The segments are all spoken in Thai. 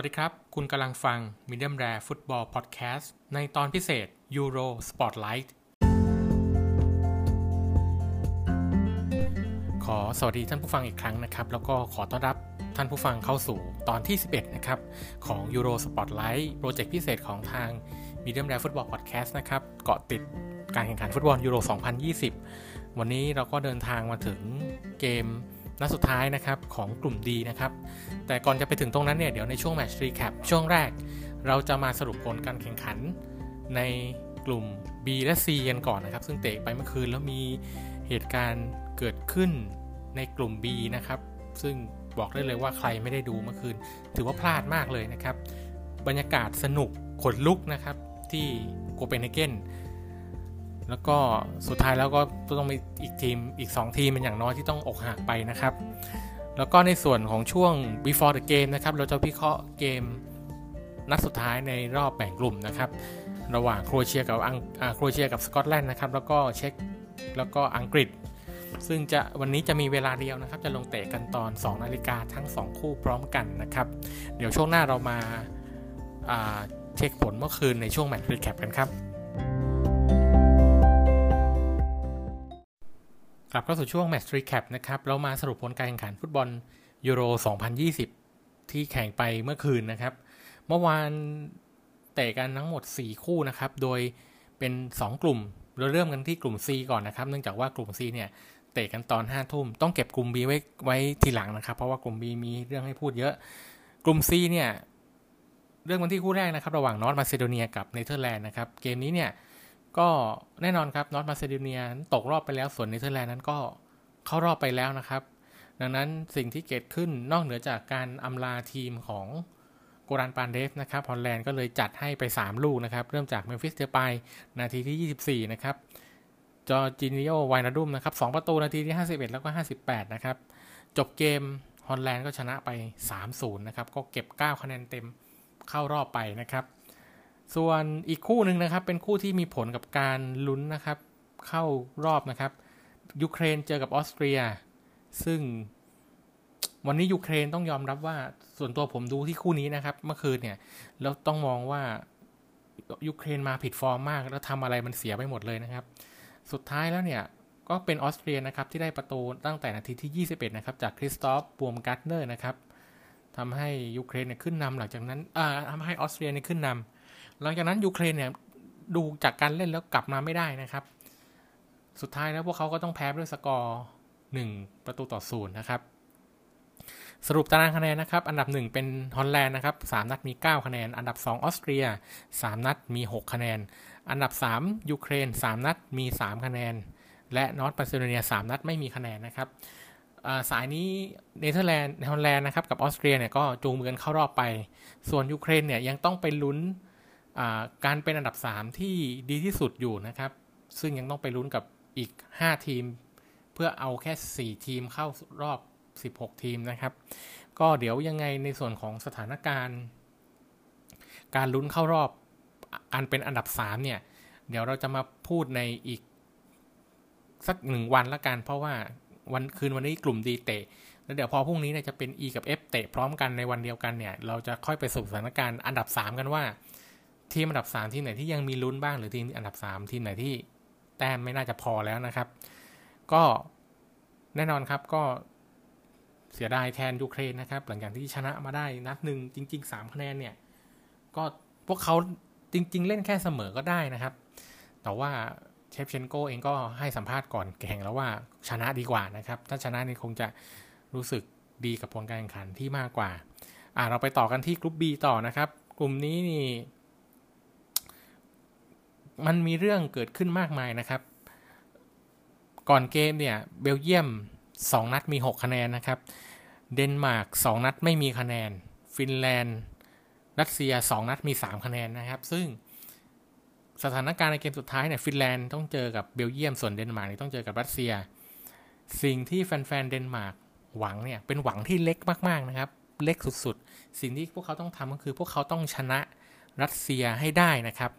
วัสดีครับ คุณกำลังฟัง Medium Rare Football Podcast ในตอนพิเศษ Euro Spotlight ขอสวัสดีท่านผู้ฟังอีกครั้งนะครับ แล้วก็ขอต้อนรับท่านผู้ฟังเข้าสู่ตอนที่ 11 นะครับ ของ Euro Spotlight โปรเจกต์พิเศษของทาง Medium Rare Football Podcast นะครับ เกาะติดการแข่งขันฟุตบอลยูโร 2020 วันนี้เราก็เดินทางมาถึงเกม นัดสุดท้ายนะครับของกลุ่มดีนะครับ แต่ก่อนจะไปถึงตรงนั้นเนี่ยเดี๋ยวในช่วงแมตช์รีแคปช่วงแรก เราจะมาสรุปผลการแข่งขันในกลุ่ม B และ C กันก่อนนะครับ ซึ่งเตะไปเมื่อคืนแล้วมีเหตุการณ์เกิดขึ้นในกลุ่ม B นะครับ ซึ่งบอกได้เลยว่าใครไม่ได้ดูเมื่อคืน ถือว่าพลาดมากเลยนะครับ บรรยากาศสนุกขนลุกนะครับที่โกเปนเฮเกน แล้วก็สุดท้ายแล้วก็ต้องมีอีกทีมอีก 2 ทีมเป็นอย่างน้อยที่ต้องอกหักไปนะครับ แล้วก็ในส่วนของช่วง before the game นะครับ เราจะวิเคราะห์เกมนัดสุดท้ายในรอบแบ่งกลุ่มนะครับ ระหว่างโครเอเชียกับอังโครเอเชียกับสกอตแลนด์นะครับแล้วก็เช็กแล้วก็อังกฤษ ซึ่งจะวันนี้จะมีเวลาเดียวนะครับ จะลงเตะกันตอน 2 นาฬิกาทั้ง 2 คู่พร้อมกันนะครับ เดี๋ยวช่วงหน้าเรามาเช็คผลเมื่อคืนในช่วง match recap กันครับ กลับเข้าสู่ช่วง match recap นะครับ เรามาสรุปผลการแข่งขันฟุตบอลยูโร 2020 ที่แข่งไปเมื่อคืนนะครับ เมื่อวานเตะกันทั้งหมด 4 คู่นะครับ โดยเป็น 2 กลุ่ม เราเริ่มกันที่กลุ่ม C ก่อนนะครับ เนื่องจากว่ากลุ่ม C เนี่ยเตะกันตอน 5 ทุ่ม ต้องเก็บกลุ่ม B ไว้ไว้ทีหลังนะครับ เพราะว่ากลุ่ม B มีเรื่องให้พูดเยอะ กลุ่ม C เนี่ยเรื่องวันที่คู่แรกนะครับ ระหว่าง North Macedonia กับเนเธอร์แลนด์นะครับ เกมนี้เนี่ย ก็แน่นอนครับ North Macedonia ตกรอบไปแล้วส่วนเนเธอร์แลนด์นั้นก็เข้ารอบไปแล้วนะครับ ดังนั้นสิ่งที่เกิดขึ้นนอกเหนือจากการอำลาทีมของโกรันปานเดฟนะครับฮอลแลนด์ก็เลยจัดให้ไป 3 ลูกนะครับ เริ่มจากเมมฟิสเดปายนาทีที่ 24 นะครับ จอร์จินิโอไวจ์นัลดุมนะครับ 2 ประตูนาทีที่ 51 แล้วก็ 58 นะครับ จบเกมฮอลแลนด์ก็ชนะไป 3-0 นะครับ ก็เก็บ 9 คะแนนเต็มเข้ารอบไปนะครับ ส่วนอีกคู่หนึ่งนะครับ เป็นคู่ที่มีผลกับการลุ้นนะครับ เข้ารอบนะครับ ยูเครนเจอกับออสเตรีย ซึ่งวันนี้ยูเครนต้องยอมรับว่าส่วนตัวผมดูที่คู่นี้นะครับ เมื่อคืนเนี่ยแล้วต้องมองว่ายูเครนมาผิดฟอร์มมาก แล้วทำอะไรมันเสียไปหมดเลยนะครับ สุดท้ายแล้วเนี่ยก็เป็นออสเตรียนะครับ ที่ได้ประตูตั้งแต่นาทีที่ 21 นะครับ จากคริสตอฟบวมการ์เนอร์นะครับทำให้ยูเครนเนี่ยขึ้นนำหลังจากนั้นอ่าทำให้ออสเตรียเนี่ยขึ้นนำ หลังจากนั้นยูเครนเนี่ยดูจากการเล่นแล้วกลับมาไม่ได้นะครับ สุดท้ายแล้วพวกเขาก็ต้องแพ้ด้วยสกอร์1ประตูต่อศูนย์นะครับ สรุปตารางคะแนนนะครับ อันดับ 1 เป็นฮอลแลนด์นะครับ3นัดมี 9 คะแนน อันดับ 2 ออสเตรีย 3 นัดมี 6 คะแนน อันดับ 3 ยูเครน 3 นัดมี 3 คะแนน และ North Macedonia 3 นัดไม่มีคะแนนนะครับสายนี้เนเธอร์แลนด์ฮอลแลนด์นะครับกับออสเตรียเนี่ยก็จูงมือกันเข้ารอบไป ส่วนยูเครนเนี่ยยังต้องไปลุ้น การเป็นอันดับ 3 ที่ดีที่สุดอยู่นะครับ ซึ่งยังต้องไปลุ้นกับอีก 5 ทีม เพื่อเอาแค่ 4 ทีมเข้ารอบ 16 ทีมนะครับ ก็เดี๋ยวยังไงในส่วนของสถานการณ์ การลุ้นเข้ารอบการเป็นอันดับ 3 เนี่ย เดี๋ยวเราจะมาพูดในอีกสักหนึ่งวันละกัน เพราะว่าวันคืนวันนี้กลุ่มดีเตะแล้วเดี๋ยวพอพรุ่งนี้เนี่ยจะเป็น E กับ F เตะพร้อมกันในวันเดียวกันเนี่ย เราจะค่อยไปสู่สถานการณ์อันดับ 3 กันว่า ทีมอันดับ 3 ทีมไหนที่ยังมีลุ้นบ้างหรือทีมอันดับ 3 ทีมไหนที่แต้มไม่น่าจะพอแล้วนะครับ ก็แน่นอนครับก็เสียดายแทนยูเครนนะครับ หลังจากที่ชนะมาได้นัดหนึ่งจริง ๆ 3 คะแนนเนี่ย ก็พวกเขาจริง ๆ เล่นแค่เสมอก็ได้นะครับ แต่ว่าเชฟเชนโกเองก็ให้สัมภาษณ์ก่อนแข่งแล้วว่าชนะดีกว่านะครับ ถ้าชนะนี่คงจะรู้สึกดีกับผลการแข่งขันที่มากกว่า อ่าเราไปต่อกันที่กลุ่ม B ต่อนะครับ กลุ่มนี้นี่ มันมีเรื่องเกิดขึ้นมากมายนะครับ ก่อนเกมเนี่ยเบลเยียม 2 นัดมี 6 คะแนนนะครับ เดนมาร์ก2นัดไม่มีคะแนน ฟินแลนด์ รัสเซีย 2 นัดมี 3 คะแนนนะครับ ซึ่งสถานการณ์ในเกมสุดท้ายเนี่ยฟินแลนด์ต้องเจอกับเบลเยียมส่วนเดนมาร์กต้องเจอกับรัสเซีย สิ่งที่แฟนๆเดนมาร์กหวังเนี่ยเป็นหวังที่เล็กมากๆนะครับ เล็กสุดๆ สิ่งที่พวกเขาต้องทำก็คือพวกเขาต้องชนะรัสเซียให้ได้นะครับ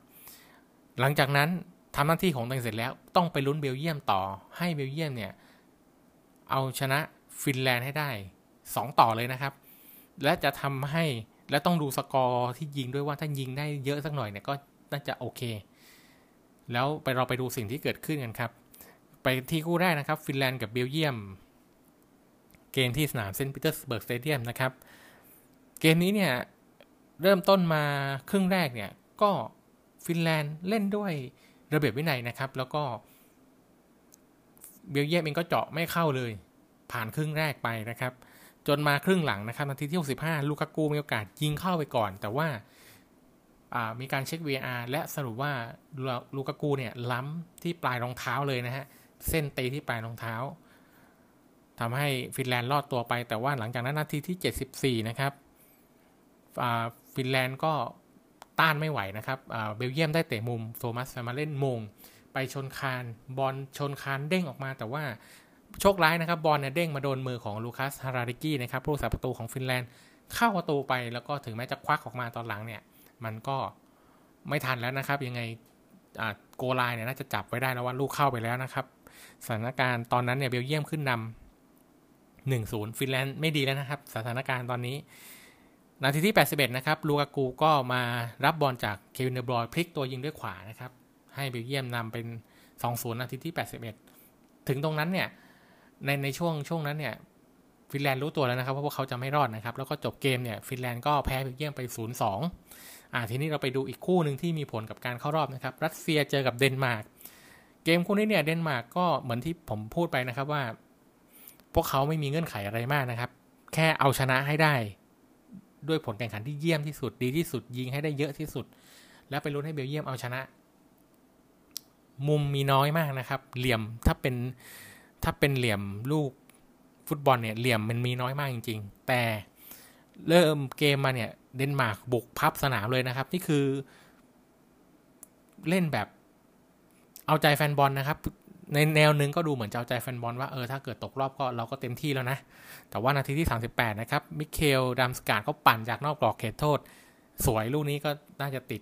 หลังจากนั้นทำหน้าที่ของตัวเองเสร็จแล้วต้องไปลุ้นเบลเยียมต่อ ให้เบลเยียมเนี่ยเอาชนะฟินแลนด์ให้ได้ 2 ต่อเลยนะครับ และจะทำให้และต้องดูสกอร์ที่ยิงด้วยว่าถ้ายิงได้เยอะสักหน่อยเนี่ยก็น่าจะโอเค แล้วไปเราไปดูสิ่งที่เกิดขึ้นกันครับ ไปที่คู่แรกนะครับ ฟินแลนด์กับเบลเยียม เกมที่สนามเซนต์ปีเตอร์สเบิร์กสเตเดียมนะครับ เกมนี้เนี่ยเริ่มต้นมาครึ่งแรกเนี่ยก็ ฟินแลนด์เล่นด้วยระเบียบวินัยนะครับ แล้วก็เบลเยียมเองก็เจาะไม่เข้าเลย ผ่านครึ่งแรกไปนะครับ จนมาครึ่งหลังนะครับนาทีที่65ลูกากูมีโอกาสยิงเข้าไปก่อน แต่ว่ามีการเช็ค VR และสรุปว่าลูกากูเนี่ยล้ำที่ปลายรองเท้าเลยนะฮะเส้นตีที่ปลายรองเท้าทำให้ฟินแลนด์รอดตัวไป แต่ว่าหลังจากนั้นนาทีที่ 74 นะครับฟินแลนด์ก็ ต้านไม่ไหวนะครับเบลเยียมได้เตะมุมโทมัสแฟร์มาเล่นโหม่ง ไปชนคานบอลชนคานเด้งออกมาแต่ว่าโชคร้ายนะครับบอลเนี่ยเด้งมาโดนมือของลูคัสฮราเด็คกี้นะครับผู้รักษาประตูของฟินแลนด์เข้าประตูไปแล้วก็ถึงแม้จะควักออกมาตอนหลังเนี่ย มันก็ไม่ทันแล้วนะครับ ยังไง goal line เนี่ยน่าจะจับไว้ได้แล้วว่าลูกเข้าไปแล้วนะครับสถานการณ์ตอนนั้นเนี่ยเบลเยียมขึ้นนำหนึ่งศูนย์ฟินแลนด์ไม่ดีแล้วนะครับ สถานการณ์ตอนนี้ นาทีที่ 81 นะครับ ลูกากูก็มารับบอลจากเควินเดอบรอยน์พลิกตัวยิงด้วยขวานะครับ ให้เบลเยียมนำเป็น 2-0 นาทีที่ 81 ถึงตรงนั้นเนี่ย ในในช่วงช่วงนั้นเนี่ย ฟินแลนด์รู้ตัวแล้วนะครับว่าพวกเขาจะไม่รอดนะครับ แล้วก็จบเกมเนี่ย ฟินแลนด์ก็แพ้เบลเยียมไป 0-2 อ่า ทีนี้เราไปดูอีกคู่หนึ่งที่มีผลกับการเข้ารอบนะครับ รัสเซียเจอกับเดนมาร์ก เกมคู่นี้เนี่ย เดนมาร์กก็เหมือนที่ผมพูดไปนะครับว่า พวกเขาไม่มีเงื่อนไขอะไรมากนะครับ แค่เอาชนะให้ได้ ด้วยผลแข่งขันที่เยี่ยมที่สุดดีที่สุดยิงให้ได้เยอะที่สุด แล้วไปลุ้นให้เบลเยียมเอาชนะ มุมมีน้อยมากนะครับ เหลี่ยมถ้าเป็นถ้าเป็นเหลี่ยมลูกฟุตบอลเนี่ยเหลี่ยมมันมีน้อยมากจริง ๆ แต่เริ่มเกมมาเนี่ยเดนมาร์กบุกพับสนามเลยนะครับ นี่คือ เล่นแบบเอาใจแฟนบอลนะครับ ในแนวหนึ่งก็ดูเหมือนจะเอาใจแฟนบอลว่าเออถ้าเกิดตกรอบก็เราก็เต็มที่แล้วนะ แต่ว่านาทีที่ 38 นะครับ มิคเคลดัมส์การ์ดเขาปั่นจากนอกกรอบเขตโทษ สวยลูกนี้ก็น่าจะติด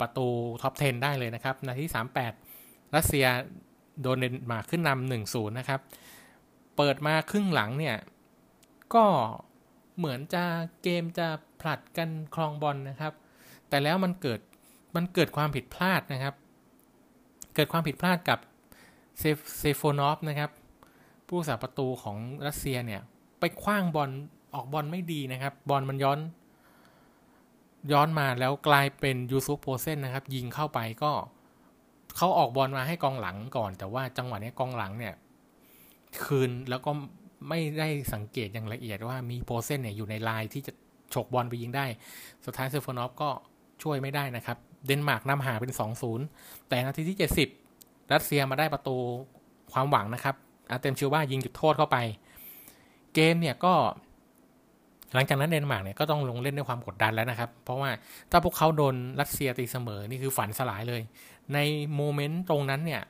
ประตู top 10 ได้เลยนะครับ นาที 38 รัสเซียโดนเดนมาร์กขึ้นนำหนึ่งศูนย์นะครับ เปิดมาครึ่งหลังเนี่ย ก็เหมือนจะเกมจะผลัดกันครองบอลนะครับ แต่แล้วมันเกิดมันเกิดความผิดพลาดนะครับ เกิดความผิดพลาดกับ ซาโฟนอฟนะครับ ผู้รักษาประตูของรัสเซียเนี่ย ไปขว้างบอลออกบอลไม่ดีนะครับ บอลมันย้อน ย้อนมาแล้วกลายเป็นยุสซุฟโพลเซนนะครับ ยิงเข้าไปก็เขาออกบอลมาให้กองหลังก่อน แต่ว่าจังหวะนี้กองหลังเนี่ย คืนแล้วก็ไม่ได้สังเกตอย่างละเอียดว่ามีโพลเซนเนี่ยอยู่ในลายที่จะฉกบอลไปยิงได้ สุดท้ายซาโฟนอฟก็ช่วยไม่ได้นะครับ เดนมาร์กนำห่างเป็น 2-0 แต่นาทีที่ 70 รัสเซียมาได้ประตูความหวังนะครับอาร์เต็มซูบายิงจุดโทษเข้าไป เกมเนี่ยก็ หลังจากนั้นเดนมาร์กเนี่ยก็ต้องลงเล่นด้วยความกดดันแล้วนะครับ เพราะว่าถ้าพวกเขาโดนรัสเซียตีเสมอนี่คือฝันสลายเลย ใน moment ตรงนั้นเนี่ย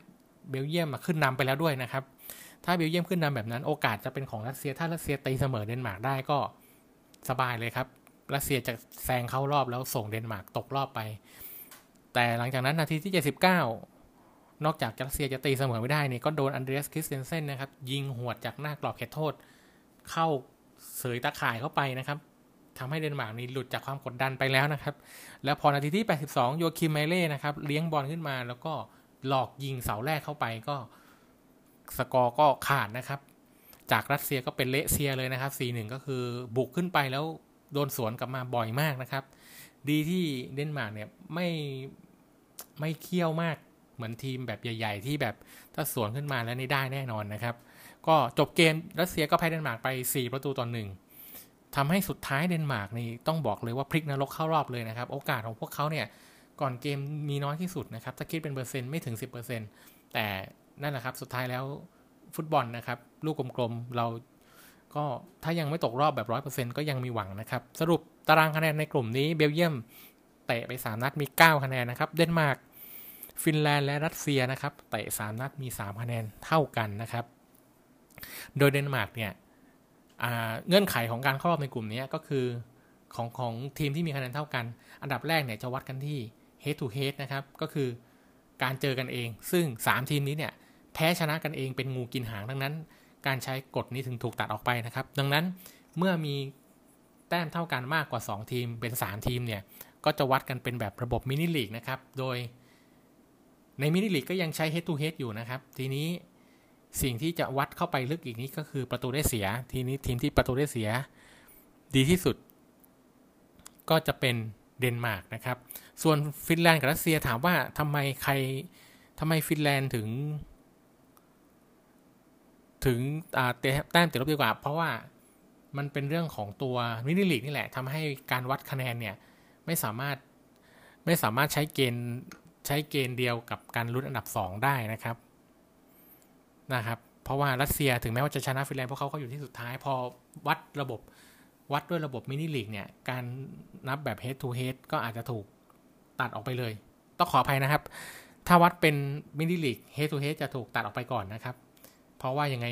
เบลเยียมมาขึ้นนำไปแล้วด้วยนะครับ ถ้าเบลเยียมขึ้นนำแบบนั้น โอกาสจะเป็นของรัสเซีย ถ้ารัสเซียตีเสมอเดนมาร์กได้ก็สบายเลยครับรัสเซียจะแซงเข้ารอบแล้วส่งเดนมาร์กตกรอบไป แต่หลังจากนั้นนาทีที่ 79 นอกจากรัสเซียจะตีเสมอไม่ได้นี่ก็โดนอันเดรียสคริสเตนเซ่นนะครับ ยิงหวดจากหน้ากรอบเขตโทษ เข้าเสยตาข่ายเข้าไปนะครับทำให้เดนมาร์กนี่หลุดจากความกดดันไปแล้วนะครับ แล้วพอนาทีที่ 82 โยอาคิมเมห์เล่นะครับ เลี้ยงบอลขึ้นมา แล้วก็หลอกยิงเสาแรกเข้าไปก็สกอร์ก็ขาดนะครับ จากรัสเซียก็เป็นเละเซียเลยนะครับ 4-1 ก็คือบุกขึ้นไปแล้วโดนสวนกลับมาบ่อยมากนะครับ ดีที่เดนมาร์กเนี่ยไม่ไม่เขี้ยวมาก เหมือนทีมแบบใหญ่ ๆ ที่แบบถ้าสวนขึ้นมาแล้วนี่ได้แน่นอนนะครับ ก็จบเกมรัสเซียก็แพ้เดนมาร์กไป 4 ประตูต่อหนึ่งทำให้สุดท้ายเดนมาร์กนี่ต้องบอกเลยว่าพลิกนรกเข้ารอบเลยนะครับ โอกาสของพวกเขาเนี่ยก่อนเกมมีน้อยที่สุดนะครับถ้าคิดเป็นเปอร์เซ็นต์ไม่ถึง 10%แต่นั่นแหละครับสุดท้ายแล้วฟุตบอลนะครับ ลูกกลมๆเราก็ถ้ายังไม่ตกรอบแบบร้อยเปอร์เซ็นต์ก็ยังมีหวังนะครับ สรุปตารางคะแนนในกลุ่มนี้เบลเยียมเตะไป 3 นัดมี 9 คะแนนนะครับ เดนมาร์ก ฟินแลนด์และรัสเซียนะครับเตะสามนัดมี 3 คะแนนเท่ากันนะครับ โดยเดนมาร์กเนี่ยเงื่อนไขของการเข้ารอบในกลุ่มนี้ก็คือของของทีมที่มีคะแนนเท่ากัน อันดับแรกเนี่ยจะวัดกันที่ head to head นะครับก็คือการเจอกันเอง ซึ่ง 3 ทีมนี้เนี่ยแพ้ชนะกันเองเป็นงูกินหางดังนั้น การใช้กฎนี้ถึงถูกตัดออกไปนะครับ ดังนั้นเมื่อมีแต้มเท่ากันมากกว่า 2 ทีมเป็น 3 ทีมเนี่ยก็จะวัดกันเป็นแบบระบบมินิลีกนะครับโดย ในมินิลีกก็ยังใช้ head to head อยู่นะครับ ทีนี้สิ่งที่จะวัดเข้าไปลึกอีกนี้ก็คือประตูได้เสีย ทีนี้ทีมที่ประตูได้เสียดีที่สุด ก็จะเป็นเดนมาร์กนะครับ ส่วนฟินแลนด์กับรัสเซียถามว่าทำไมใครทำไมฟินแลนด์ถึง ถึงแต้มติดลบดีกว่า เพราะว่ามันเป็นเรื่องของตัวมินิลีกนี่แหละทำให้การวัดคะแนนเนี่ย ไม่สามารถไม่สามารถใช้เกณฑ์ ใช้เกณฑ์เดียวกับการลุ้นอันดับ 2 ได้นะครับนะครับ เพราะว่ารัสเซียถึงแม้ว่าจะชนะฟินแลนด์เพราะเขาเขาอยู่ที่สุดท้าย พอวัดระบบวัดด้วยระบบมินิลีกเนี่ย การนับแบบ head to head ก็อาจจะถูกตัดออกไปเลย ต้องขออภัยนะครับ ถ้าวัดเป็นมินิลีก head to head จะถูกตัดออกไปก่อนนะครับ เพราะว่ายังไง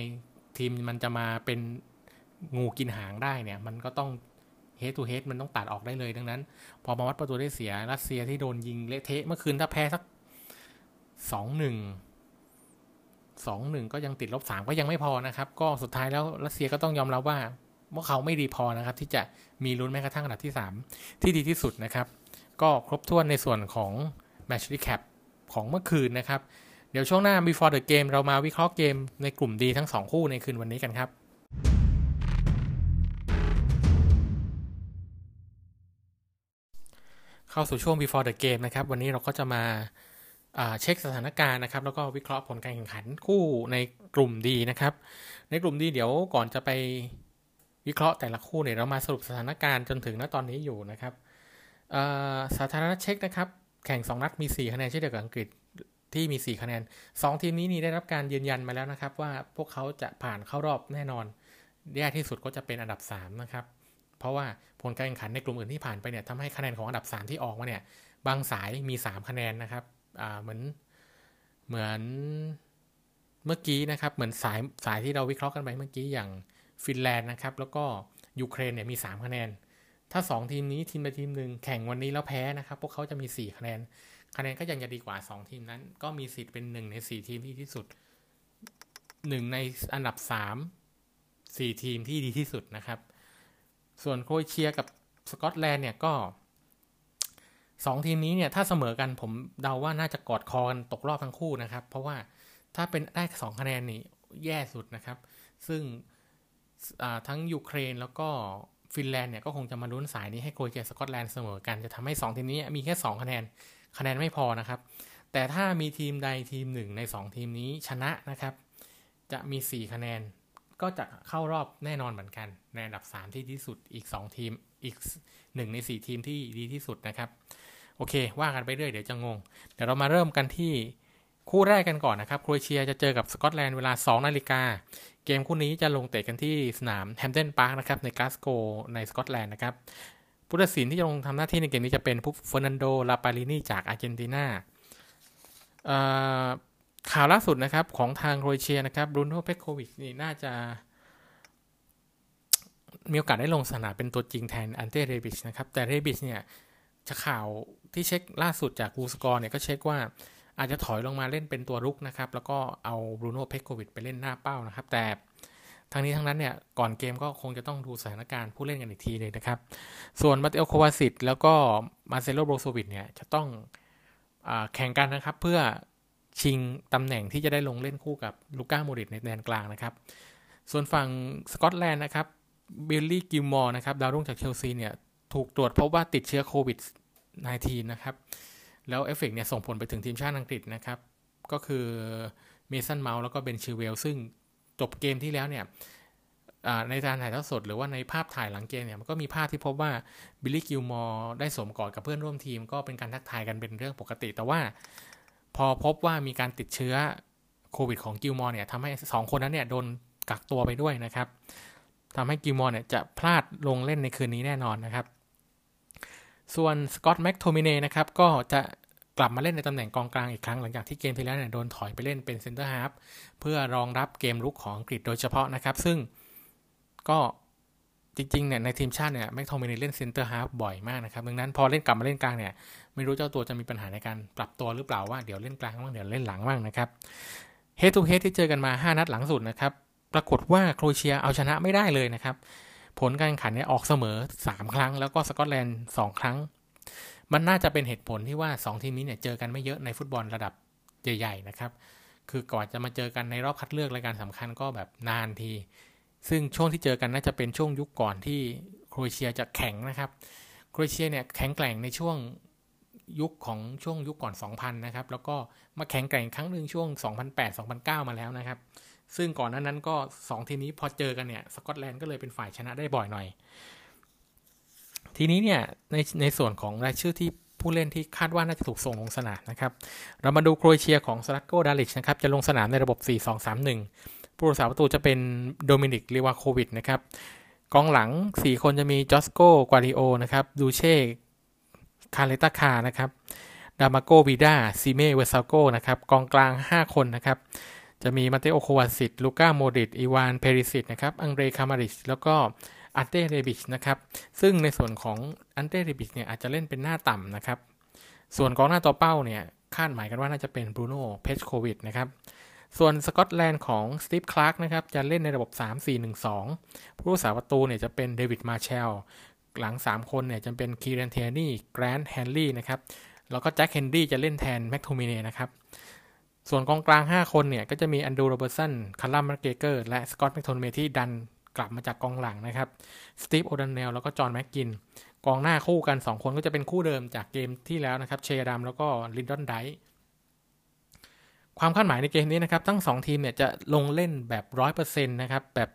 ทีมมันจะมาเป็นงูกินหางได้เนี่ย มันก็ต้อง head to head มันต้องตัดออกได้เลยดังนั้น พอมาวัดประตูได้เสียรัสเซียที่โดนยิงเละเทะเมื่อคืนถ้าแพ้สักสองหนึ่งสองหนึ่งก็ยังติดลบสามก็ยังไม่พอนะครับ ก็สุดท้ายแล้วรัสเซียก็ต้องยอมรับว่าว่าเขาไม่ดีพอนะครับ ที่จะมีลุ้นแม้กระทั่งอันดับที่ 3 ที่ดีที่สุดนะครับ ก็ครบถ้วนในส่วนของ Match Recap ของเมื่อคืนนะครับ เดี๋ยวช่วงหน้า Before the Game เรามาวิเคราะห์เกมในกลุ่มดีทั้ง 2 คู่ในคืนวันนี้กันครับ เข้าสู่ช่วง Before the Game นะครับ วันนี้เราก็จะมาเช็คสถานการณ์นะครับ แล้วก็วิเคราะห์ผลการแข่งขันคู่ในกลุ่มดีนะครับ ในกลุ่มดีเดี๋ยวก่อนจะไปวิเคราะห์แต่ละคู่เนี่ยเรามาสรุปสถานการณ์จนถึงณตอนนี้อยู่นะครับสาธารณเช็คนะครับ แข่ง 2 นัดมี 4 คะแนนเช่นเดียวกับอังกฤษที่มี 4 คะแนน 2 ทีมนี้นี่ได้รับการยืนยันมาแล้วนะครับ ว่าพวกเขาจะผ่านเข้ารอบแน่นอนแย่ที่สุดก็จะเป็นอันดับ 3 นะครับ เพราะว่าผลการแข่งขันในกลุ่มอื่นที่ผ่านไปเนี่ยทำให้คะแนนของอันดับ 3 ที่ออกมาเนี่ยบางสายมี 3 คะแนนนะครับเหมือนเหมือนเมื่อกี้นะครับเหมือนสายสายที่เราวิเคราะห์กันไปเมื่อกี้อย่างฟินแลนด์นะครับแล้วก็ยูเครนเนี่ยมี 3 คะแนน ถ้า 2 ทีมนี้ทีมใดทีมหนึ่งแข่งวันนี้แล้วแพ้นะครับ พวกเขาจะมี 4 คะแนน คะแนนก็ยังจะดีกว่า 2 ทีมนั้น ก็มีสิทธิ์เป็น 1 ใน 4 ทีมที่ที่สุด 1 ในอันดับ 3 4 ทีมที่ดีที่สุดนะครับ ส่วนโครเอเชียกับสกอตแลนด์เนี่ยก็2ทีมนี้เนี่ยถ้าเสมอกันผมเดาว่าน่าจะกอดคอกันตกรอบทั้งคู่นะครับ เพราะว่าถ้าเป็นได้สองคะแนนนี่แย่สุดนะครับ ซึ่งทั้งยูเครนแล้วก็ฟินแลนด์เนี่ยก็คงจะมาลุ้นสายนี้ให้โครเอเชียสกอตแลนด์เสมอกันจะทำให้ 2 ทีมนี้มีแค่ 2 คะแนนคะแนนไม่พอนะครับ แต่ถ้ามีทีมใดทีมหนึ่งใน 2 ทีมนี้ชนะนะครับ จะมี 4 คะแนน ก็จะเข้ารอบแน่นอนเหมือนกัน ในอันดับ 3 ที่ดีที่สุดอีก 2 ทีมอีก 1 ใน 4 ทีมที่ดีที่สุดนะครับ โอเค ว่ากันไปเรื่อยเดี๋ยวจะงง เดี๋ยวเรามาเริ่มกันที่คู่แรกกันก่อนนะครับโครเอเชียจะเจอกับสกอตแลนด์เวลา 2 นาฬิกา เกมคู่นี้จะลงเตะกันที่สนามแฮมเดนพาร์คนะครับในกลาสโกในสกอตแลนด์นะครับผู้ตัดสินที่จะลงทำหน้าที่ในเกมนี้จะเป็นผู้เฟอร์นันโดราปาลินีจากอาร์เจนตินา ข่าวล่าสุดนะครับของทางโครเอเชียนะครับบรูโน่เพ็ตโควิชนี่น่าจะมีโอกาสได้ลงสนามเป็นตัวจริงแทนอันเตเรบิชนะครับ แต่เรบิชเนี่ยจะข่าวที่เช็คล่าสุดจากกูสกอร์เนี่ยก็เช็คว่าอาจจะถอยลงมาเล่นเป็นตัวรุกนะครับ แล้วก็เอาบรูโน่เพ็ตโควิชไปเล่นหน้าเป้านะครับ แต่ทั้งนี้ทั้งนั้นเนี่ยก่อนเกมก็คงจะต้องดูสถานการณ์ผู้เล่นกันอีกทีเลยนะครับ ส่วนมาเตโอโควาซิชแล้วก็มาร์เซโลโบรโซวิชเนี่ยจะต้องอแข่งกันนะครับ เพื่อ ชิงตำแหน่งที่จะได้ลงเล่นคู่กับลูก้าโมดริชในแดนกลางนะครับ ส่วนฝั่งสกอตแลนด์นะครับบิลลี่กิลมอร์นะครับดาวรุ่งจากเชลซีเนี่ยถูกตรวจพบว่าติดเชื้อโควิด -19 นะครับ แล้วเอฟเฟกเนี่ยส่งผลไปถึงทีมชาติอังกฤษนะครับ ก็คือเมสันเมาท์แล้วก็เบนชิลเวลล์ซึ่งจบเกมที่แล้วเนี่ยในการถ่ายทอดสดหรือว่าในภาพถ่ายหลังเกมเนี่ยมันก็มีภาพที่พบว่าบิลลี่กิลมอร์ได้สวมกอดกับเพื่อนร่วมทีม ก็เป็นการทักทายกันเป็นเรื่องปกติ แต่ว่า พอพบว่ามีการติดเชื้อโควิดของกิลมอร์เนี่ยทำให้ 2 คนนั้นเนี่ยโดนกักตัวไปด้วยนะครับทำให้กิลมอร์เนี่ยจะพลาดลงเล่นในคืนนี้แน่นอนนะครับ ส่วนสกอตแม็กโทมิเนย์นะครับก็จะกลับมาเล่นในตำแหน่งกองกลางอีกครั้งหลังจากที่เกมที่แล้วเนี่ยโดนถอยไปเล่นเป็น centre half เพื่อรองรับเกมรุกของอังกฤษโดยเฉพาะนะครับ ซึ่งก็ จริงๆเนี่ยในทีมชาติเนี่ยแม็กโทมิเนย์เล่น centre half บ่อยมากนะครับดังนั้นพอเล่นกลับมาเล่นกลางเนี่ยไม่รู้เจ้าตัวจะมีปัญหาในการปรับตัวหรือเปล่าว่าเดี๋ยวเล่นกลางบ้างเดี๋ยวเล่นหลังบ้างนะครับ head to head ที่เจอกันมา 5 นัดหลังสุดนะครับปรากฏว่าโครเอเชียเอาชนะไม่ได้เลยนะครับผลการแข่งขันเนี่ยออกเสมอ 3 ครั้ง แล้วก็สกอตแลนด์2ครั้ง มันน่าจะเป็นเหตุผลที่ว่า 2 ทีมนี้เนี่ยเจอกันไม่เยอะในฟุตบอลระดับใหญ่ ๆ นะครับ คือก่อนจะมาเจอกันในรอบคัดเลือกรายการสำคัญก็แบบนานที ซึ่งช่วงที่เจอกันน่าจะเป็นช่วงยุคก่อนที่โครเอเชียจะแข็งนะครับโครเอเชียเนี่ยแข็งแกร่งในช่วงยุคของช่วงยุคก่อน 2000 นะครับ แล้วก็มาแข็งแกร่งครั้งหนึ่งช่วง 2008-2009 มาแล้วนะครับ ซึ่งก่อนนั้นนั้นก็ 2 ทีนี้พอเจอกันเนี่ย สกอตแลนด์ก็เลยเป็นฝ่ายชนะได้บ่อยหน่อย ทีนี้เนี่ย ในในส่วนของรายชื่อที่ผู้เล่นที่คาดว่าน่าจะถูกส่งลงสนามนะครับ เรามาดูโครเอเชียของสลัตโกดาลิชนะครับ จะลงสนามในระบบ 4-2-3-1 ผู้รักษาประตูจะเป็นโดมินิกลิวาโควิชนะครับกองหลัง 4 คนจะมีจอสโกกวาร์ดิโอลนะครับดูเย่คาเลตาคาร์นะครับโดมากอยวิดาซิเมเวอร์ซัลโกนะครับกองกลาง 5 คนนะครับจะมีมาเตโอโควาซิชลูก้าโมดริชอีวานเพริซิชนะครับอังเดรคามาริชแล้วก็อันเตเรบิชนะครับซึ่งในส่วนของอันเตเรบิชเนี่ยอาจจะเล่นเป็นหน้าต่ำนะครับส่วนกองหน้าตัวเป้าเนี่ยคาดหมายกันว่าน่าจะเป็นบรูโน่เพ็ตโควิชนะครับ ส่วนสกอตแลนด์ของสตีฟคลาร์กนะครับจะเล่นในระบบ 3-4-1-2 ผู้รักษาประตูเนี่ยจะเป็นเดวิดมาร์แชลหลัง 3 คนเนี่ยจะเป็นคีแรนเทียร์นีย์แกรนต์แฮนลี่ย์นะครับแล้วก็แจ็คเฮนดี้จะเล่นแทนแม็กโทมิเนย์นะครับส่วนกองกลาง 5 คนเนี่ยก็จะมีแอนดรูว์โรเบิร์ตสันคัลลัมแม็กเกรเกอร์และสกอตแม็กโทมิเนย์ที่ดันกลับมาจากกองหลังนะครับสตีเฟนโอดอนเนลล์แล้วก็จอห์นแม็กกินกองหน้าคู่กัน 2 คนก็จะเป็นคู่เดิมจากเกมที่แล้วนะครับเชอดัมส์แล้วก็ลินดอนไดค์ส ความคาดหมายในเกมนี้นะครับทั้ง 2 ทีมเนี่ยจะลงเล่นแบบ 100%นะครับแบบ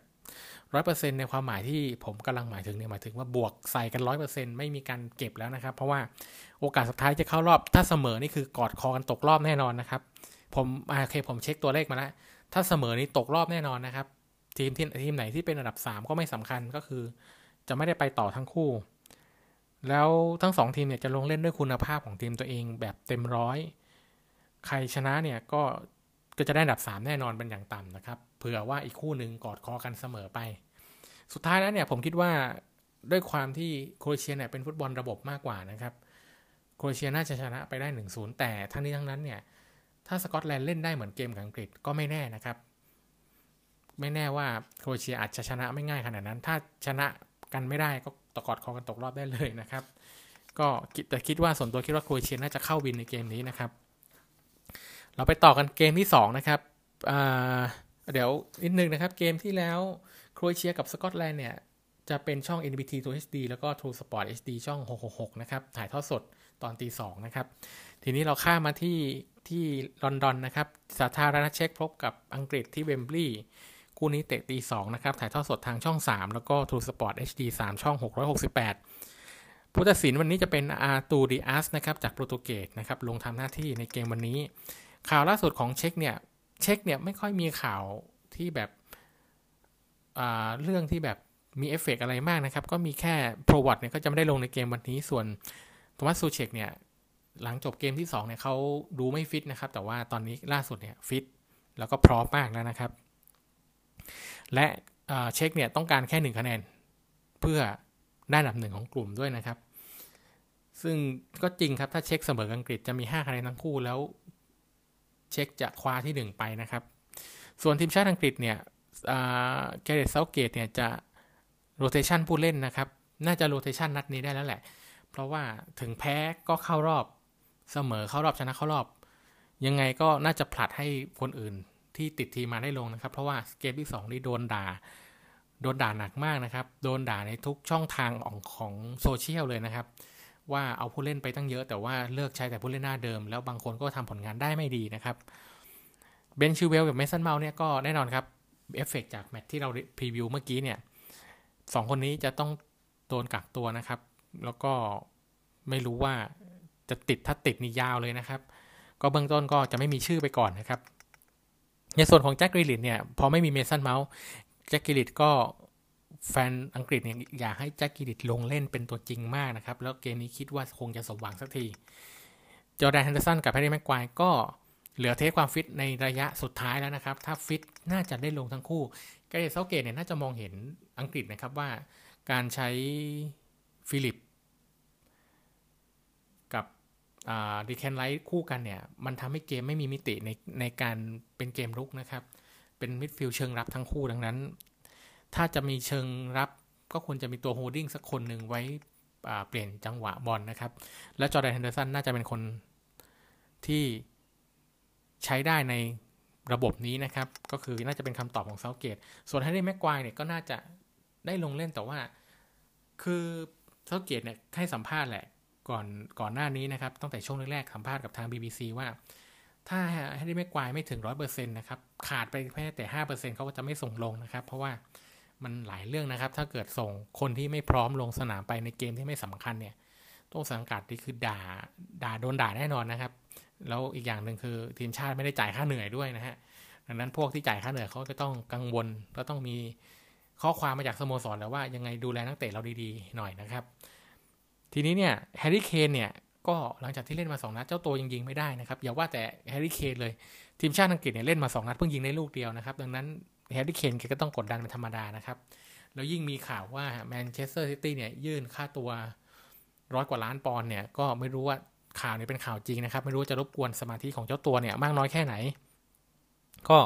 ร้อยเปอร์เซ็นต์ในความหมายที่ผมกำลังหมายถึงเนี่ยหมายถึงว่าบวกใส่กันร้อยเปอร์เซ็นต์ไม่มีการเก็บแล้วนะครับ เพราะว่าโอกาสสุดท้ายจะเข้ารอบ ถ้าเสมอนี่คือกอดคอกันตกรอบแน่นอนนะครับ ผมโอเคผมเช็คตัวเลขมาแล้ว ถ้าเสมอนี่ตกรอบแน่นอนนะครับ ทีมที่ทีมไหนที่เป็นอันดับ 3 ก็ไม่สำคัญก็คือ จะไม่ได้ไปต่อทั้งคู่ แล้วทั้งสองทีมเนี่ยจะลงเล่นด้วยคุณภาพของทีมตัวเองแบบเต็มร้อย ใครชนะเนี่ยก็ก็จะได้อันดับ 3 แน่นอนเป็นอย่างต่ำนะครับเผื่อว่าอีกคู่หนึ่งกอดคอกันเสมอไป สุดท้ายแล้วเนี่ยผมคิดว่าด้วยความที่โครเอเชียเนี่ยเป็นฟุตบอลระบบมากกว่านะครับโครเอเชียน่าจะชนะไปได้1นแต่ทั้งนี้ทั้งนั้นเนี่ยถ้าสกอตแลนด์เล่นได้เหมือนเกมกับอังกฤษก็ไม่แน่นะครับ ไม่แน่ว่าโครเอเชียอาจจะชนะไม่ง่ายขนาดนั้น ถ้าชนะกันไม่ได้ก็ตกอดคอกันตกรอบได้เลยนะครับ ก็แต่คิดว่าส่วนตัวคิดว่าโครเอเชียน่าจะเข้าวินในเกมนี้นะครับ เราไปต่อกันเกมที่2นะครับเดี๋ยวนิดนึงนะครับ เกมที่แล้วโครเอเชียกับสกอตแลนด์เนี่ย จะเป็นช่อง NBT ตัว HD แล้วก็ True Sport HD ช่อง 666 นะครับ ถ่ายทอดสดตอนตีสองนะครับ ทีนี้เราข้ามาที่ที่ลอนดอนนะครับ สาธารณเช็กพบกับอังกฤษที่เวมบลีย์คู่นี้เตะตีสองนะครับ ถ่ายทอดสดทางช่อง 3 แล้วก็ True Sport HD 3 ช่อง 668 ผู้ตัดสินวันนี้จะเป็นอาตูดิอัสนะครับ จากโปรตุเกสนะครับ ลงทำหน้าที่ในเกมวันนี้ ข่าวล่าสุดของเช็กเนี่ย เช็กเนี่ยไม่ค่อยมีข่าวที่แบบเรื่องที่แบบมีเอฟเฟกอะไรมากนะครับ ก็มีแค่โปรว็อดเนี่ยก็จะไม่ได้ลงในเกมวันนี้ส่วนโทมัสซูเชกเนี่ย หลังจบเกมที่2เนี่ยเขาดูไม่ฟิตนะครับ แต่ว่าตอนนี้ล่าสุดเนี่ยฟิตแล้วก็พร้อมมากแล้วนะครับ และเช็กเนี่ยต้องการแค่หนึ่งคะแนน เพื่อได้อันดับหนึ่งของกลุ่มด้วยนะครับ ซึ่งก็จริงครับถ้าเช็กเสมออังกฤษจะมี 5 คะแนนทั้งคู่แล้ว เช็กจะคว้าที่ 1 ไปนะครับ ส่วนทีมชาติอังกฤษเนี่ยแกเร็ธเซาธ์เกตเนี่ยจะ rotation ผู้เล่นนะครับ น่าจะ rotation นัดนี้ได้แล้วแหละ เพราะว่าถึงแพ้ก็เข้ารอบเสมอเข้ารอบชนะเข้ารอบ ยังไงก็น่าจะผลัดให้คนอื่นที่ติดทีมมาได้ลงนะครับ เพราะว่าเกมที่2นี่โดนด่าโดนด่าหนักมากนะครับ โดนด่าในทุกช่องทางของของโซเชียลเลยนะครับ ว่าเอาผู้เล่นไปตั้งเยอะ แต่ว่าเลือกใช้แต่ผู้เล่นหน้าเดิม แล้วบางคนก็ทำผลงานได้ไม่ดีนะครับเบนชิลเวลล์กับเมสันเมาท์เนี่ยก็แน่นอนครับเอฟเฟกจากแมตช์ที่เรา preview เมื่อกี้เนี่ยสองคนนี้จะต้องโดนกักตัวนะครับ แล้วก็ไม่รู้ว่าจะติดถ้าติดนี่ยาวเลยนะครับ ก็เบื้องต้นก็จะไม่มีชื่อไปก่อนนะครับ ในส่วนของแจ็คกรีลิชเนี่ยพอไม่มีเมสันเมาท์แจ็คกรีลิชก็ แฟนอังกฤษเนี่ยอยากให้แจ็คกรีลิชลงเล่นเป็นตัวจริงมากนะครับ แล้วเกมนี้คิดว่าคงจะสมหวังสักที จอร์แดนเฮนเดอร์สันกับแฮร์รี่แม็กไกวร์ก็เหลือ test ความฟิตในระยะสุดท้ายแล้วนะครับ ถ้าฟิตน่าจะได้ลงทั้งคู่แกเร็ธเซาธ์เกตเนี่ยน่าจะมองเห็นอังกฤษนะครับว่าการใช้ฟิลลิปส์ กับเดแคลนไรซ์คู่กันเนี่ย มันทำให้เกมไม่มีมิติในในการเป็นเกมรุกนะครับ เป็นมิดฟิลด์เชิงรับทั้งคู่ดังนั้น ถ้าจะมีเชิงรับก็ควรจะมีตัว holding สักคนหนึ่งไว้เปลี่ยนจังหวะบอลนะครับ และจอร์แดนเฮนเดอร์สันน่าจะเป็นคนที่ใช้ได้ในระบบนี้นะครับ ก็คือน่าจะเป็นคำตอบของเซาธ์เกต ส่วนแฮร์รี่แม็กไกวร์เนี่ยก็น่าจะได้ลงเล่นแต่ว่า คือเซาธ์เกตเนี่ยให้สัมภาษณ์แหละก่อนก่อนหน้านี้นะครับ ตั้งแต่ช่วงแรกๆสัมภาษณ์กับทาง BBC ว่า ถ้าแฮร์รี่แม็กควายไม่ถึงร้อยเปอร์เซ็นต์นะครับ ขาดไปแค่แต่ห้าเปอร์เซ็นต์เขาก็จะไม่ส่งลงนะครับ เพราะว่า มันหลายเรื่องนะครับ ถ้าเกิดส่งคนที่ไม่พร้อมลงสนามไปในเกมที่ไม่สำคัญเนี่ยต้นสังกัดนี่คือด่าด่าโดนด่าแน่นอนนะครับ แล้วอีกอย่างหนึ่งคือทีมชาติไม่ได้จ่ายค่าเหนื่อยด้วยนะฮะดังนั้นพวกที่จ่ายค่าเหนื่อยเขาจะต้องกังวลก็ต้องมีข้อความมาจากสโมสรแล้วว่ายังไงดูแลนักเตะเราดีๆหน่อยนะครับ ทีนี้เนี่ยแฮร์รี่เคนเนี่ยก็หลังจากที่เล่นมา2นัดเจ้าตัวยังยิงไม่ได้นะครับอย่าว่าแต่แฮร์รี่เคนเลยทีมชาติอังกฤษเนี่ยเล่นมา2นัดเพิ่งยิงได้ลูกเดียวนะครับ ดังนั้น แฮร์รี่เคนก็ต้องกดดันเป็นธรรมดานะครับ แล้วยิ่งมีข่าวว่าแมนเชสเตอร์ซิตี้เนี่ยยื่นค่าตัวร้อยกว่าล้านปอนด์เนี่ยก็ไม่รู้ว่าข่าวนี้เป็นข่าวจริงนะครับ ไม่รู้จะรบกวนสมาธิของเจ้าตัวเนี่ยมากน้อยแค่ไหน ก็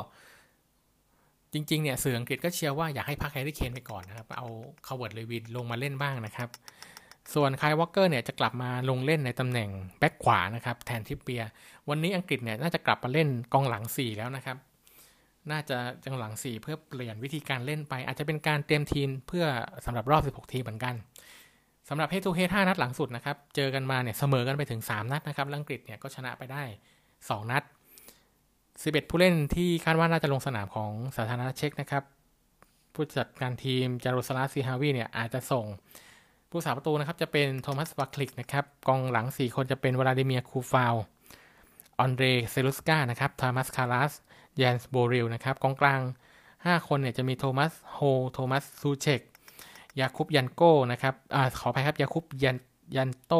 จริงๆเนี่ยสื่ออังกฤษก็เชียร์ว่าอยากให้พักแฮร์รี่เคนไปก่อนนะครับ เอาคัลเวิร์ตเลวินลงมาเล่นบ้างนะครับ ส่วนไคล์วอล์คเกอร์เนี่ยจะกลับมาลงเล่นในตำแหน่งแบ็กขวานะครับแทนทริปเปียร์ วันนี้อังกฤษเนี่ยน่าจะกลับมาเล่นกองหลัง 4 แล้วนะครับ น่าจะจัดหลัง4เพื่อเปลี่ยนวิธีการเล่นไป อาจจะเป็นการเตรียมทีมเพื่อสำหรับรอบ 16 ทีมเหมือนกันสำหรับ head to head 5นัดหลังสุดนะครับ เจอกันมาเนี่ยเสมอกันไปถึง 3 นัดนะครับอังกฤษเนี่ยก็ชนะไปได้ 2 นัด 11 ผู้เล่นที่คาดว่าน่าจะลงสนามของสาธารณเช็กนะครับ ผู้จัดการทีมจารุสลาซีฮาวีเนี่ยอาจจะส่งผู้สาประตูนะครับจะเป็นโทมัสบัคลิกนะครับกองหลัง 4 คนจะเป็นวลาดิเมียคูฟาวออนเดรเซลุสกานะครับโทมัสคารัส ยานส์โบริลนะครับกองกลาง 5 คนเนี่ยจะมีโทมัสโฮโทมัสซูเชกยาคุปยันโก้นะครับอขออภัยครับยาคุปยันยันโต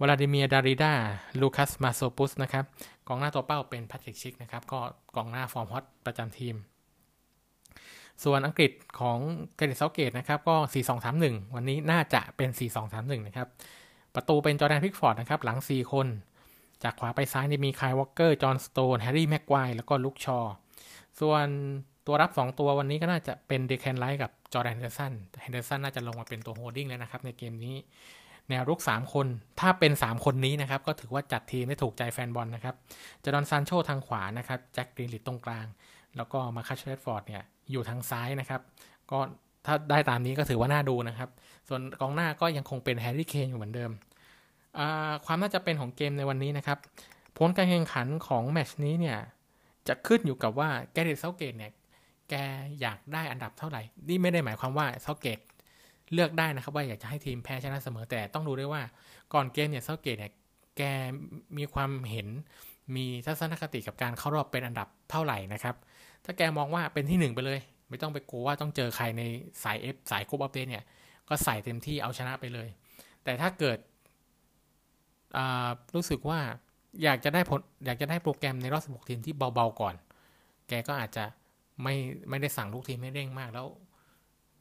วลาดิเมียดาริดาลูคัส มาโซปุส นะครับ กองหน้าตัวเป้าเป็นแพทริกชิคนะครับ ก็กองหน้าฟอร์มฮอตประจำทีม ส่วนอังกฤษของแกเร็ธเซาธ์เกตนะครับ ก็ 4-2-3-1 วันนี้น่าจะเป็น 4-2-3-1 นะครับ ประตูเป็นจอร์แดนพิกฟอร์ดนะครับ หลัง 4 คน จากขวาไปซ้ายมีไคล์วอล์คเกอร์ จอห์นสโตนส์ แฮร์รี่แม็กไกวร์แล้วก็ลุคชอว์ ส่วนตัวรับ 2 ตัววันนี้ก็น่าจะเป็นเดแคลนไรซ์กับจอร์แดนเฮนเดอร์สันเฮนเดอร์สันน่าจะลงมาเป็นตัว holding แล้วนะครับในเกมนี้ แนวรุก 3 คน ถ้าเป็น 3 คนนี้นะครับ ก็ถือว่าจัดทีมได้ถูกใจแฟนบอลนะครับจาดอนซานโชทางขวานะครับแจ็คกรีลิชตรงกลาง แล้วก็มาร์คัสแรชฟอร์ดเนี่ยอยู่ทางซ้ายนะครับ ก็ถ้าได้ตามนี้ก็ถือว่าน่าดูนะครับ ส่วนกองหน้าก็ยังคงเป็นแฮร์รี่เคนอยู่เหมือนเดิม ความน่าจะเป็นของเกมในวันนี้นะครับ ผลการแข่งขันของแมตช์นี้เนี่ย จะขึ้นอยู่กับว่าแกเร็ธเซาธ์เกตเนี่ย แกอยากได้อันดับเท่าไหร่ นี่ไม่ได้หมายความว่าเซาธ์เกตเลือกได้นะครับ ว่าอยากจะให้ทีมแพ้ชนะเสมอแต่ต้องดูด้วยว่าก่อนเกมเนี่ยเซาธ์เกตเนี่ย แกมีความเห็นมีทัศนคติกับการเข้ารอบเป็นอันดับเท่าไหร่นะครับ ถ้าแกมองว่าเป็นที่ 1 ไปเลย ไม่ต้องไปกลัวว่าต้องเจอใครในสาย F สาย group of death เนี่ย ก็ใส่เต็มที่เอาชนะไปเลย แต่ถ้าเกิด รู้สึกว่าอยากจะได้ผลอยากจะได้โปรแกรมในรอบ 16 ทีมที่เบาๆก่อน แกก็อาจจะไม่ไม่ได้สั่งลูกทีมให้เร่งมากแล้ว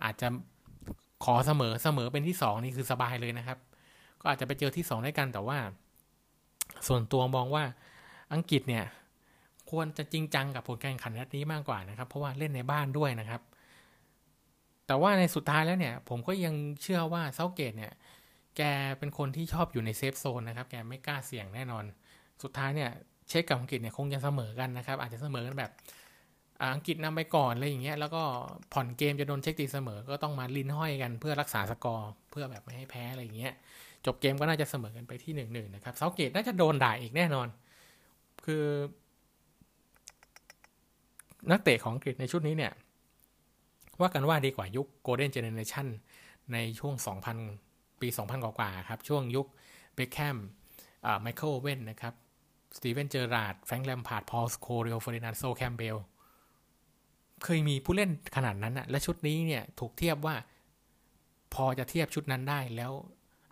อาจจะขอเสมอเสมอเป็นที่สองนี่คือสบายเลยนะครับ ก็อาจจะไปเจอที่สองด้วยกันแต่ว่า ส่วนตัวมองว่าอังกฤษเนี่ยควรจะจริงจังกับผลการแข่งขันนัดนี้มากกว่านะครับ เพราะว่าเล่นในบ้านด้วยนะครับ แต่ว่าในสุดท้ายแล้วเนี่ย ผมก็ยังเชื่อว่าเซาธ์เกตเนี่ย แกเป็นคนที่ชอบอยู่ใน safe zone นะครับ แกไม่กล้าเสี่ยงแน่นอน สุดท้ายเนี่ยเช็คกับอังกฤษเนี่ยคงจะเสมอกันนะครับ อาจจะเสมอกันแบบอังกฤษนำไปก่อนอะไรอย่างเงี้ย แล้วก็ผ่อนเกมจะโดนเช็คตีเสมอ ก็ต้องมาลิ้นห้อยกันเพื่อรักษาสกอร์ เพื่อแบบไม่ให้แพ้อะไรอย่างเงี้ย จบเกมก็น่าจะเสมอกันไปที่หนึ่งหนึ่งนะครับ เซาธ์เกตน่าจะโดนด่าอีกแน่นอน คือ นักเตะของอังกฤษในชุดนี้เนี่ย ว่ากันว่าดีกว่ายุค golden generation ในช่วง 2000 ปี 2000 กว่าๆครับ ช่วงยุคเบคแฮมไมเคิลโอเว่นนะครับ สตีเวนเจอราร์ด แฟรงค์แลมพาร์ด พอลสโคลส์ริโอเฟอร์ดินานด์โซลแคมป์เบลล์ เคยมีผู้เล่นขนาดนั้นอะและชุดนี้เนี่ยถูกเทียบว่าพอจะเทียบชุดนั้นได้แล้ว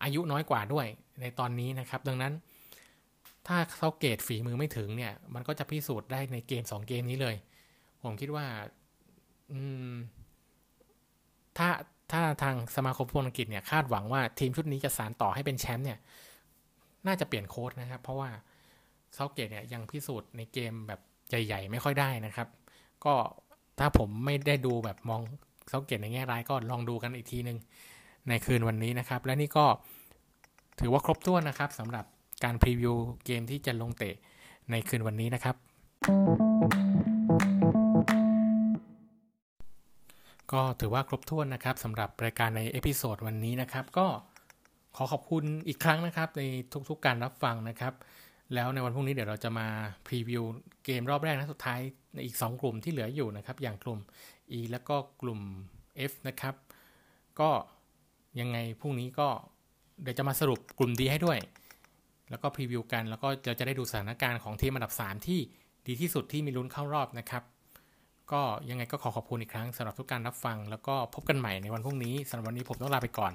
อายุน้อยกว่าด้วยในตอนนี้นะครับ ดังนั้น ถ้าเซาธ์เกตฝีมือไม่ถึงเนี่ย มันก็จะพิสูจน์ได้ในเกม 2 เกมนี้เลย ผมคิดว่า อืม ถ้า ถ้าทางสมาคมฟุตบอลอังกฤษเนี่ยคาดหวังว่าทีมชุดนี้จะสานต่อให้เป็นแชมป์เนี่ย น่าจะเปลี่ยนโค้ดนะครับ เพราะว่าเซาเกตเนี่ยยังพิสูจน์ในเกมแบบใหญ่ ๆ ไม่ค่อยได้นะครับ ก็ถ้าผมไม่ได้ดูแบบมองเซาเกตในแง่ร้ายก็ลองดูกันอีกทีหนึ่งในคืนวันนี้นะครับ และนี่ก็ถือว่าครบถ้วนนะครับสำหรับการพรีวิวเกมที่จะลงเตะในคืนวันนี้นะครับ ก็ถือว่าครบถ้วนนะครับสำหรับรายการใน episode วันนี้นะครับ ก็ขอขอบคุณอีกครั้งนะครับ ในทุกๆการรับฟังนะครับ แล้วในวันพรุ่งนี้เดี๋ยวเราจะมา preview เกมรอบแรกนัดสุดท้ายในอีก 2 กลุ่มที่เหลืออยู่นะครับ อย่างกลุ่ม E แล้วก็กลุ่ม F นะครับ ก็ยังไงพรุ่งนี้ก็เดี๋ยวจะมาสรุปกลุ่มดีให้ด้วย แล้วก็พรีวิวกันแล้วก็เราจะได้ดูสถานการณ์ของทีมอันดับ 3 ที่ดีที่สุดที่มีลุ้นเข้ารอบนะครับ ก็ยังไงก็ขอขอบคุณอีกครั้งสำหรับทุกการรับฟัง แล้วก็พบกันใหม่ในวันพรุ่งนี้สำหรับวันนี้ผมต้องลาไปก่อน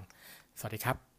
สวัสดีครับ